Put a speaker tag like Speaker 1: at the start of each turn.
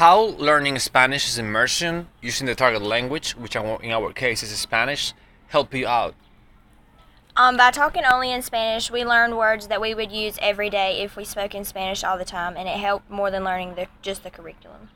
Speaker 1: How learning Spanish is immersion using the target language, which in our case is Spanish, help you out?
Speaker 2: Um, by talking only in Spanish, we learned words that we would use every day if we spoke in Spanish all the time, and it helped more than learning the, just the curriculum.